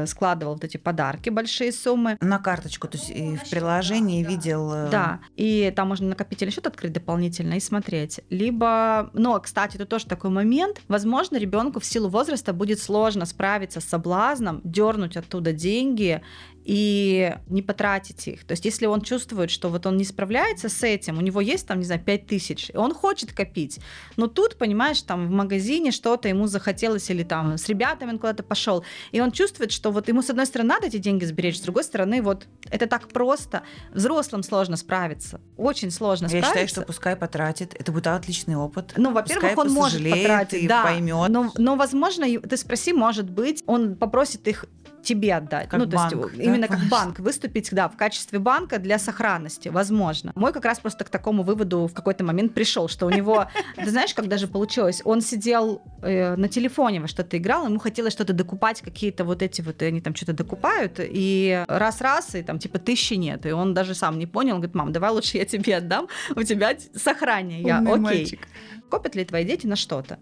складывал вот эти подарки, большие суммы. На карточку, то есть и в приложении видел... э, Да, и там можно накопительный счет открыть дополнительно и смотреть. Либо, но, кстати, тут тоже такой момент. Возможно, ребенку в силу возраста будет сложно справиться с соблазном, дернуть оттуда деньги и не потратить их. То есть, если он чувствует, что вот он не справляется с этим, у него есть там, не знаю, 5 тысяч, и он хочет копить, но тут, понимаешь, там в магазине что-то ему захотелось или там с ребятами он куда-то пошел, и он чувствует, что вот ему с одной стороны надо эти деньги сберечь, с другой стороны вот это так просто, взрослым сложно справиться, очень сложно Я справиться. считаю, что пускай потратит. Это будет отличный опыт. Ну, во-первых, он может потратить, и да, поймет. Но, но, возможно, ты спроси, может быть, он попросит их тебе отдать. Как ну, то банк, есть да, именно как банк выступить, да, в качестве банка для сохранности, возможно. Мой как раз просто к такому выводу в какой-то момент пришел, что у него, ты знаешь, как даже получилось, он сидел э, на телефоне во что-то играл, ему хотелось что-то докупать, какие-то вот эти вот, они там что-то докупают, и раз-раз, и там типа тысячи нет, и он даже сам не понял, он говорит, мам, давай лучше я тебе отдам, у тебя сохранение. Я, Умный окей. мальчик. Копят ли твои дети на что-то?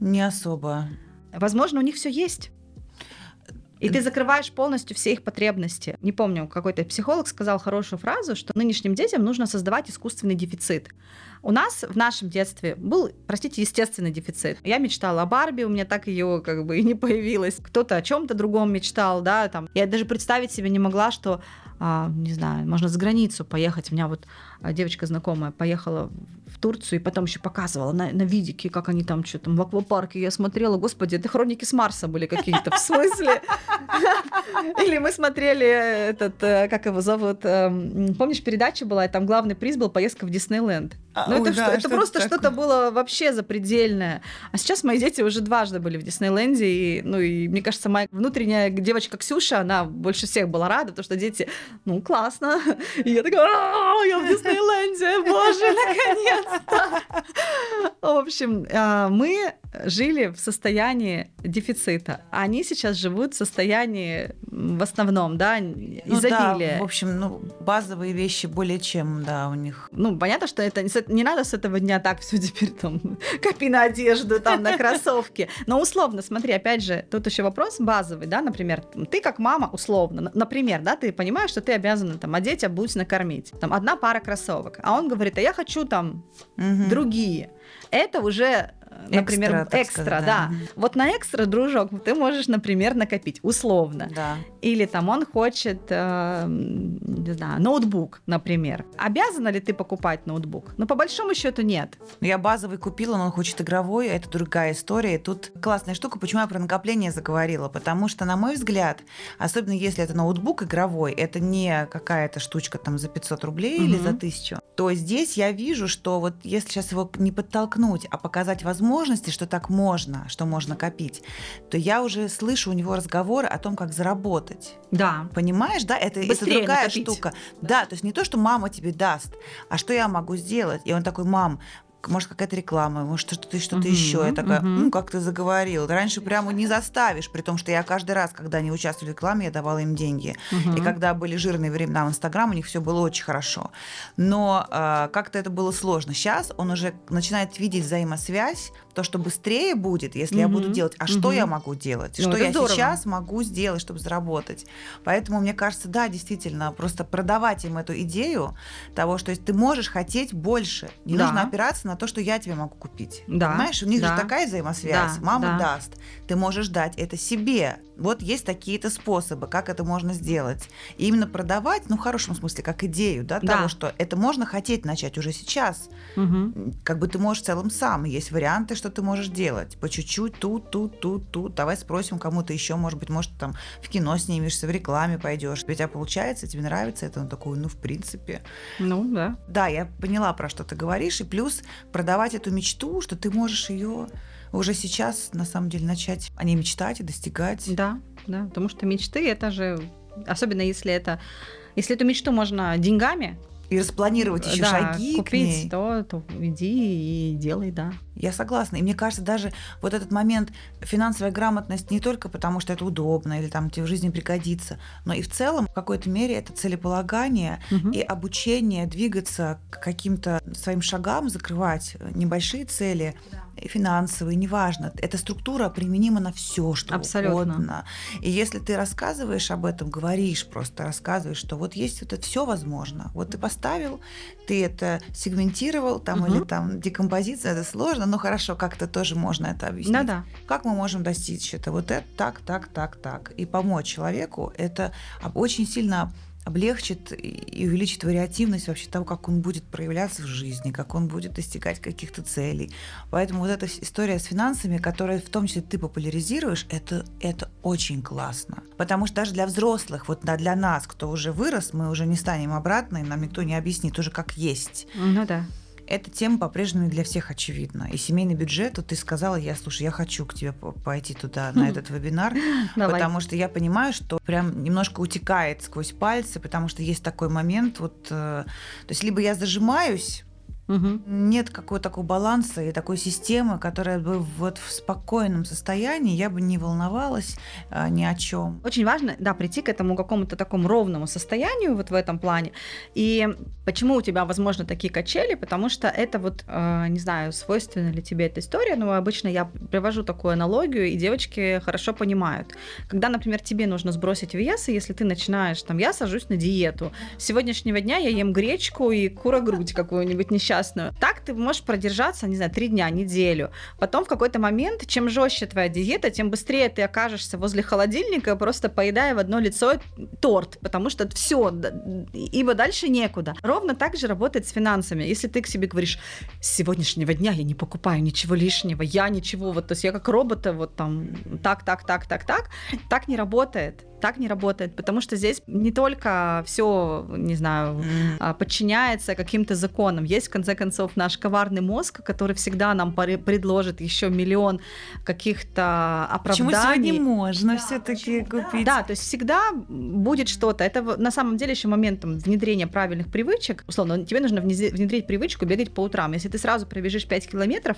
Не особо. Возможно, у них все есть. И ты закрываешь полностью все их потребности. Не помню, какой-то психолог сказал хорошую фразу, что нынешним детям нужно создавать искусственный дефицит. У нас в нашем детстве был, простите, естественный дефицит. Я мечтала о Барби, у меня так ее как бы и не появилось. Кто-то о чем-то другом мечтал, да, там. Я даже представить себе не могла, что, а, не знаю, можно за границу поехать. У меня вот девочка знакомая поехала в Турцию и потом еще показывала на, на видике, как они там что-то в аквапарке. Я смотрела, господи, это хроники с Марса были какие-то. В смысле? Или мы смотрели этот, э, как его зовут, эм, помнишь, передача была, и там главный приз был поездка в Диснейленд. А, Ну, это, да, это просто что-то было вообще запредельное. А сейчас мои дети уже дважды были в Диснейленде, и, ну, и мне кажется, моя внутренняя девочка Ксюша, она больше всех была рада, потому что дети, ну, классно. И я такая, «А, я в Диснейленде, боже, наконец-то. В общем, а, мы жили в состоянии дефицита. а Они сейчас живут в состоянии в основном, да, Ну изобилия. да, в общем, ну, базовые вещи более чем, да, у них. Ну, понятно, что это не, надо с этого дня так все теперь там копи на одежду, там на кроссовки. Но условно, смотри, опять же, тут еще вопрос базовый, да, например, ты как мама условно, например, да, ты понимаешь, что ты обязана там одеть, обуть, накормить. Там одна пара кроссовок, а он говорит, а я хочу там Мгм. другие. Это уже, например, Экстра, экстра, сказать, да. да. Вот на экстра, дружок, ты можешь, например, накопить, условно. Да. Или там он хочет, э, не знаю, ноутбук, например. Обязана ли ты покупать ноутбук? Ну, по большому счету нет. Ну, Я базовый купила, но он хочет игровой, это другая история. И тут классная штука, почему я про накопление заговорила. Потому что, на мой взгляд, особенно если это ноутбук игровой, это не какая-то штучка там за 500 рублей или Мгм. за 1000, то здесь я вижу, что вот если сейчас его не подтолкнуть, а показать возможности, что так можно, что можно копить, то я уже слышу у него разговоры о том, как заработать. Да. Понимаешь, да, это, это другая накопить. штука. Да, то есть не то, что мама тебе даст, а что я могу сделать. И он такой, мам, может, какая-то реклама, может, что-то что-то Мгм, еще. Я такая, мгм. ну, как ты заговорил. Раньше прямо не заставишь, при том, что я каждый раз, когда они участвовали в рекламе, я давала им деньги. И когда были жирные времена в Инстаграм, у них все было очень хорошо. Но а, как-то это было сложно. Сейчас он уже начинает видеть взаимосвязь, то, что быстрее будет, если я буду делать. А что мгм. я могу делать? Ну, что я здорово. сейчас могу сделать, чтобы заработать? Поэтому мне кажется, да, действительно, просто продавать им эту идею того, что ты можешь хотеть больше. Не Да. нужно опираться на то, что я тебе могу купить. Да, Понимаешь, у них да. же такая взаимосвязь. Да, Мама да. даст, ты можешь дать это себе. Вот есть такие-то способы, как это можно сделать. И именно продавать, ну, в хорошем смысле, как идею, да, Да. того, что это можно хотеть начать уже сейчас. Мгм. Как бы ты можешь в целом сам. Есть варианты, что ты можешь делать. По чуть-чуть, тут, тут, тут, тут. Давай спросим кому-то еще, может быть, может, там в кино снимешься, в рекламе пойдешь. У тебя получается, тебе нравится это? Он такой, ну, в принципе. Ну, да. Да, я поняла, про что ты говоришь. И плюс продавать эту мечту, что ты можешь ее уже сейчас, на самом деле, начать о ней мечтать и достигать. Да, да. Потому что мечты, это же, особенно если это, если эту мечту можно деньгами И распланировать еще да, шаги к купить, ней. то, то иди и делай, да. Я согласна. И мне кажется, даже вот этот момент финансовая грамотность не только потому, что это удобно или там тебе в жизни пригодится, но и в целом в какой-то мере это целеполагание Мгм. и обучение двигаться к каким-то своим шагам, закрывать небольшие цели финансовые, неважно. Эта структура применима на все, что Абсолютно. угодно. И если ты рассказываешь об этом, говоришь просто, рассказываешь, что вот есть вот это все возможно. Вот ты поставил, ты это сегментировал, там Мгм. или там декомпозиция, это сложно, но хорошо, как-то тоже можно это объяснить. Да-да. Как мы можем достичь это? Вот это так, так, так, так. И помочь человеку, это очень сильно облегчит и- увеличит вариативность вообще того, как он будет проявляться в жизни, как он будет достигать каких-то целей. Поэтому вот эта история с финансами, которую в том числе ты популяризируешь, это, это очень классно. Потому что даже для взрослых, вот для нас, кто уже вырос, мы уже не станем обратно, и нам никто не объяснит уже как есть. Ну да. Эта тема по-прежнему для всех очевидна. И семейный бюджет, вот ты сказала, я, слушай, я хочу к тебе по- пойти туда, на этот вебинар, потому что я понимаю, что прям немножко утекает сквозь пальцы, потому что есть такой момент, вот, э, то есть либо я зажимаюсь, Мгм. нет какого-то такого баланса и такой системы, которая бы вот в спокойном состоянии, я бы не волновалась э, ни о чем. Очень важно, да, прийти к этому какому-то такому ровному состоянию вот в этом плане. И почему у тебя, возможно, такие качели? Потому что это вот, э, не знаю, свойственна ли тебе эта история, но обычно я привожу такую аналогию, и девочки хорошо понимают. Когда, например, тебе нужно сбросить вес, и если ты начинаешь, там, я сажусь на диету, с сегодняшнего дня я ем гречку и курогрудь какую-нибудь несчастную. Так ты можешь продержаться, не знаю, три дня, неделю. Потом в какой-то момент, чем жестче твоя диета, тем быстрее ты окажешься возле холодильника, просто поедая в одно лицо торт, потому что все, ибо дальше некуда. Ровно так же работает с финансами. Если ты к себе говоришь, с сегодняшнего дня я не покупаю ничего лишнего, я ничего, вот, то есть я как робота, вот там, так, так, так, так, так, так не работает. Так не работает, потому что здесь не только все, не знаю, а, подчиняется каким-то законам. Есть, в конце концов, наш коварный мозг, который всегда нам предложит еще миллион каких-то Почему оправданий. сегодня можно все-таки купить? Да, то есть всегда будет что-то. Это на самом деле еще моментом внедрения правильных привычек. Условно, тебе нужно внедрить привычку бегать по утрам. Если ты сразу пробежишь 5 километров,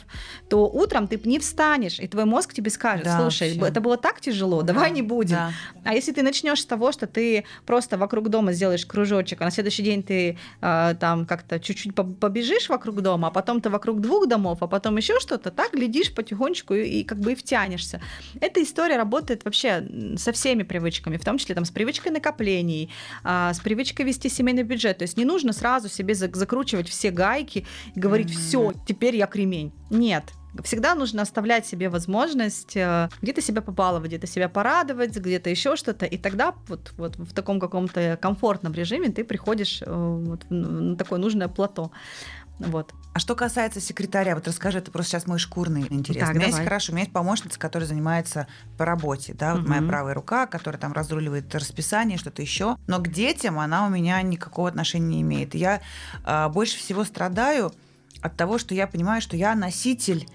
то утром ты не встанешь, и твой мозг тебе скажет, Да, слушай, всё. это было так тяжело, давай Да, не будем. да. А если ты начнешь с того, что ты просто вокруг дома сделаешь кружочек, а на следующий день ты э, там как-то чуть-чуть по- побежишь вокруг дома, а потом ты вокруг двух домов, а потом еще что-то, так глядишь потихонечку и, и как бы и втянешься. Эта история работает вообще со всеми привычками, в том числе там с привычкой накоплений, а, с привычкой вести семейный бюджет. То есть не нужно сразу себе зак- закручивать все гайки и говорить, Мгм. все, теперь я кремень. Нет. Всегда нужно оставлять себе возможность э, где-то себя побаловать, где-то себя порадовать, где-то еще что-то. И тогда вот, вот в таком каком-то комфортном режиме ты приходишь э, вот на такое нужное плато. Вот. А что касается секретаря, вот расскажи, это просто сейчас мой шкурный интерес. Так, у меня есть давай. хорошо, у меня есть помощница, которая занимается по работе, да, вот моя Мгм. правая рука, которая там разруливает расписание, что-то еще. Но к детям она у меня никакого отношения не имеет. Я а, больше всего страдаю от того, что я понимаю, что я носитель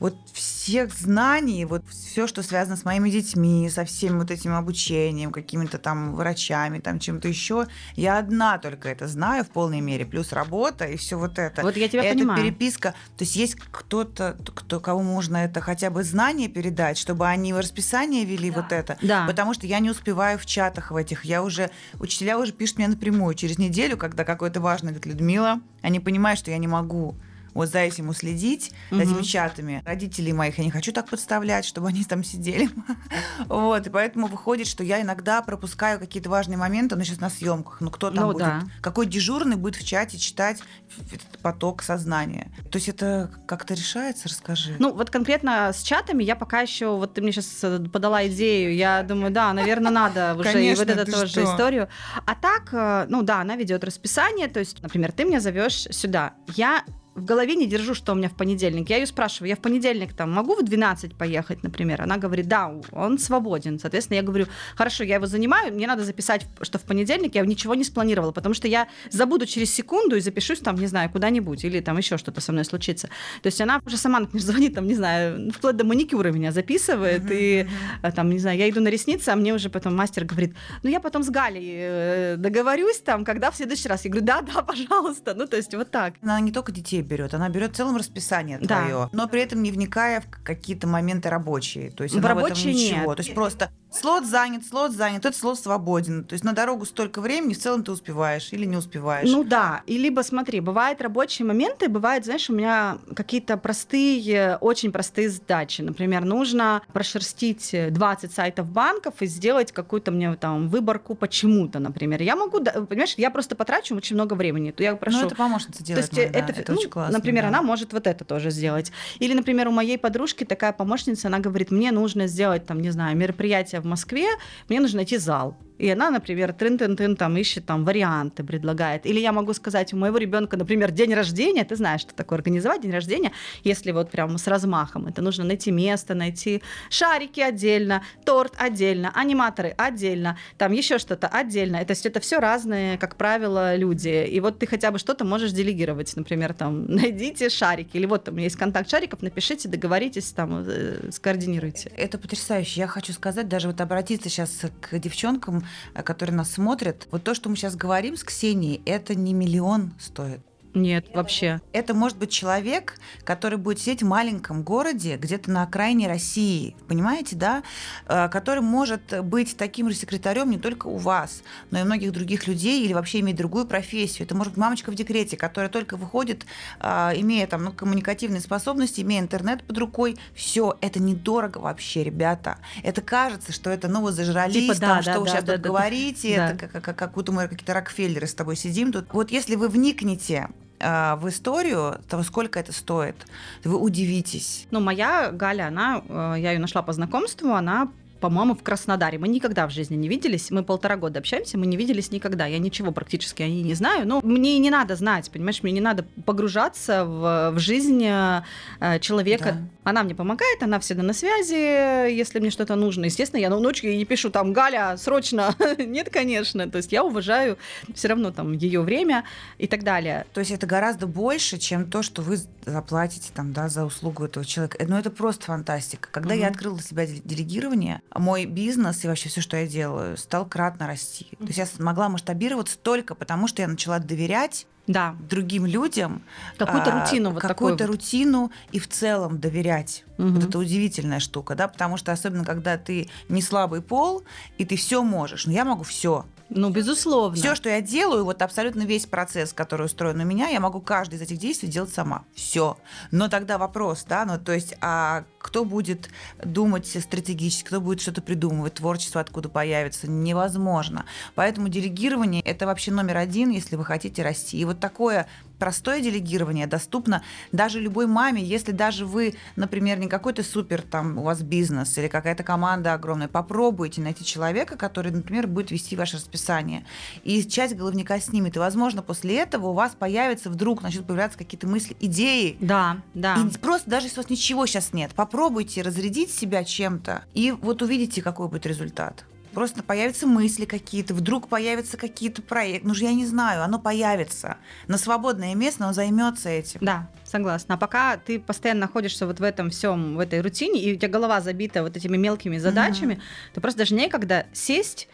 вот всех знаний, вот все, что связано с моими детьми, со всем вот этим обучением, какими-то там врачами, там чем-то еще, я одна только это знаю в полной мере, плюс работа и все вот это. Вот я тебя это понимаю. переписка. То есть есть кто-то, кто, кому можно это хотя бы знание передать, чтобы они в расписание вели вот это. Да. Потому что я не успеваю в чатах в этих. Я уже, учителя уже пишут мне напрямую через неделю, когда какое-то важное, говорит, Людмила, они понимают, что я не могу вот за этим уследить, за этими чатами. Родителей моих я не хочу так подставлять, чтобы они там сидели. Вот, и поэтому выходит, что я иногда пропускаю какие-то важные моменты, но сейчас на съемках. Ну, кто там Ну будет? да. Какой дежурный будет в чате читать этот поток сознания? То есть это как-то решается? Расскажи. Ну, вот конкретно с чатами я пока еще, вот ты мне сейчас подала идею, я думаю, да, наверное, надо уже и вот ты тоже что? историю. А так, э, ну да, она ведет расписание, то есть, например, ты меня зовешь сюда, я в голове не держу, что у меня в понедельник. Я ее спрашиваю, я в понедельник там могу в 12 поехать, например? Она говорит, да, он свободен. Соответственно, я говорю, хорошо, я его занимаю, мне надо записать, что в понедельник я ничего не спланировала, потому что я забуду через секунду и запишусь там, не знаю, куда-нибудь, или там еще что-то со мной случится. То есть она уже сама, например, звонит, там, не знаю, вплоть до маникюра меня записывает, и а, там, не знаю, я иду на ресницы, а мне уже потом мастер говорит, ну я потом с Галей э, договорюсь там, когда в следующий раз. Я говорю, да, да, пожалуйста. Ну, то есть вот так. Она не только детей берет, она берет в целом расписание Да. твое, но при этом не вникая в какие-то моменты рабочие. То есть В она в этом рабочие ничего. нет. То есть просто Слот занят, слот занят, этот слот свободен. То есть на дорогу столько времени, в целом ты успеваешь или не успеваешь. Ну да, и либо смотри, бывают рабочие моменты, бывает, знаешь, у меня какие-то простые, очень простые задачи. Например, нужно прошерстить 20 сайтов банков и сделать какую-то мне там выборку почему-то, например. Я могу, понимаешь, я просто потрачу очень много времени. То я прошу... Ну это помощница делает. То есть моя, это, да, это ну, очень классно. Например, да. она может вот это тоже сделать. Или, например, у моей подружки такая помощница, она говорит, мне нужно сделать там, не знаю, мероприятие в Москве, мне нужно найти зал. И она, например, трын-тын-тын там ищет там варианты, предлагает. Или я могу сказать, у моего ребенка, например, день рождения, ты знаешь, что такое организовать день рождения, если вот прям с размахом. Это нужно найти место, найти шарики отдельно, торт отдельно, аниматоры отдельно, там еще что-то отдельно. То есть это все разные, как правило, люди. И вот ты хотя бы что-то можешь делегировать, например, там, найдите шарики, или вот там есть контакт шариков, напишите, договоритесь, там, э, скоординируйте. Это потрясающе. Я хочу сказать, даже вот обратиться сейчас к девчонкам, которые нас смотрят, вот то, что мы сейчас говорим с Ксенией, это не миллион стоит. Нет, вообще. Это может быть человек, который будет сидеть в маленьком городе, где-то на окраине России, понимаете, да, э, который может быть таким же секретарем не только у вас, но и многих других людей или вообще иметь другую профессию. Это может быть мамочка в декрете, которая только выходит, э, имея там ну, коммуникативные способности, имея интернет под рукой. Все, это недорого вообще, ребята. Это кажется, что это, ну, вы зажрались, типа, да, там, да, что да, вы сейчас да, тут да, говорите, да. это как, как, как будто мы какие-то Рокфеллеры с тобой сидим тут. Вот если вы вникнете а, в историю того, сколько это стоит, вы удивитесь. Ну, моя Галя, она, э, я ее нашла по знакомству, она по-моему, в Краснодаре. Мы никогда в жизни не виделись. Мы полтора года общаемся, мы не виделись никогда. Я ничего практически о ней не знаю. Но мне и не надо знать, понимаешь, мне не надо погружаться в, в жизнь э, человека. Да. Она мне помогает, она всегда на связи, если мне что-то нужно. Естественно, я на ночью не пишу там, Галя, срочно. Нет, конечно. То есть я уважаю все равно там ее время и так далее. То есть это гораздо больше, чем то, что вы заплатите там, да, за услугу этого человека. Но ну, это просто фантастика. Когда угу. я открыла для себя делегирование, мой бизнес и вообще все, что я делаю, стал кратно расти. Mm-hmm. То есть я смогла масштабироваться только потому, что я начала доверять да. другим людям. Какую-то а, рутину. Вот какую-то вот. рутину и в целом доверять. Угу. Вот это удивительная штука, да, потому что особенно когда ты не слабый пол, и ты все можешь. Но ну, я могу все. Ну, безусловно. Все, что я делаю, вот абсолютно весь процесс, который устроен у меня, я могу каждый из этих действий делать сама. Все. Но тогда вопрос, да, ну, то есть, а кто будет думать стратегически, кто будет что-то придумывать, творчество откуда появится, невозможно. Поэтому делегирование – это вообще номер один, если вы хотите расти. И вот такое простое делегирование доступно даже любой маме, если даже вы, например, не какой-то супер там у вас бизнес или какая-то команда огромная, попробуйте найти человека, который, например, будет вести ваше расписание, и часть головника снимет, и, возможно, после этого у вас появится вдруг, начнут появляться какие-то мысли, идеи. Да, да. И просто даже если у вас ничего сейчас нет, попробуйте разрядить себя чем-то, и вот увидите, какой будет результат. Просто появятся мысли какие-то, вдруг появятся какие-то проекты. Ну же я не знаю, оно появится. На свободное место он займется этим. Да, согласна. А пока ты постоянно находишься вот в этом всем, в этой рутине, и у тебя голова забита вот этими мелкими задачами, mm-hmm. то просто даже некогда сесть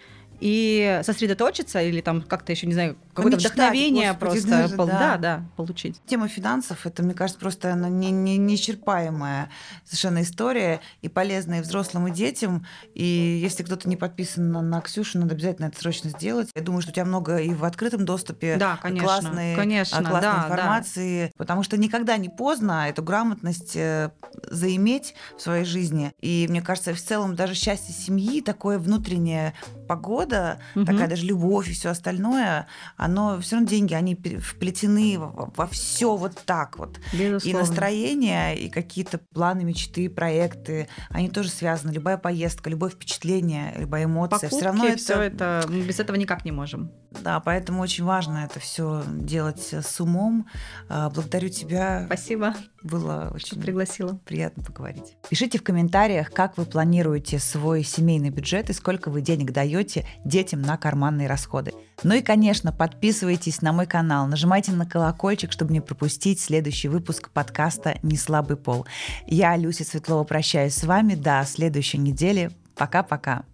и сосредоточиться или там как-то еще, не знаю, какое-то вдохновение Господи, просто даже, пол, да. Да, да, получить. Тема финансов, это, мне кажется, просто она не, не, неисчерпаемая совершенно история и полезная и взрослым, и детям. И если кто-то не подписан на, на Ксюшу, надо обязательно это срочно сделать. Я думаю, что у тебя много и в открытом доступе да, конечно, классной, конечно, классной да, информации, да. потому что никогда не поздно эту грамотность э, заиметь в своей жизни. И мне кажется, в целом даже счастье семьи, такое внутреннее погода, угу. такая даже любовь и все остальное, оно все равно деньги, они вплетены во, во все вот так вот. Безусловно. И настроение, и какие-то планы, мечты, проекты, они тоже связаны. Любая поездка, любое впечатление, любая эмоция, все равно это... Все это мы без этого никак не можем. Да, поэтому очень важно это все делать с умом. А, благодарю тебя. Спасибо. Было очень пригласила. Приятно поговорить. Пишите в комментариях, как вы планируете свой семейный бюджет и сколько вы денег даете детям на карманные расходы. Ну и, конечно, подписывайтесь на мой канал, нажимайте на колокольчик, чтобы не пропустить следующий выпуск подкаста «Не слабый пол». Я, Люся Светлова, прощаюсь с вами до следующей недели. Пока-пока.